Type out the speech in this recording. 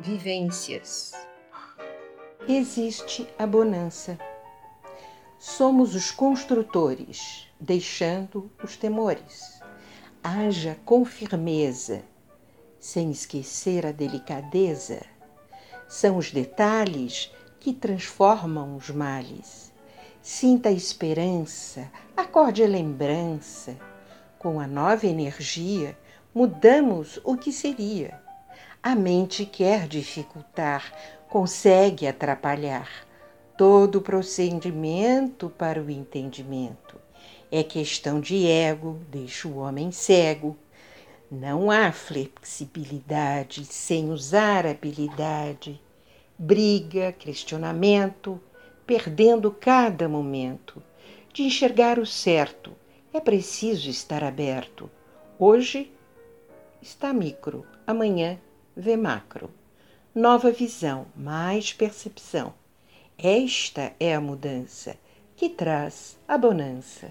Vivências. Existe a bonança. Somos os construtores, deixando os temores. Haja com firmeza, sem esquecer a delicadeza. São os detalhes que transformam os males. Sinta a esperança, acorde a lembrança. Com a nova energia, mudamos o que seria. A mente quer dificultar, consegue atrapalhar. Todo procedimento para o entendimento é questão de ego, deixa o homem cego. Não há flexibilidade sem usar habilidade. Briga, questionamento, perdendo cada momento. De enxergar o certo, é preciso estar aberto. Hoje está micro, amanhã vê macro. Nova visão, mais percepção. Esta é a mudança que traz a bonança.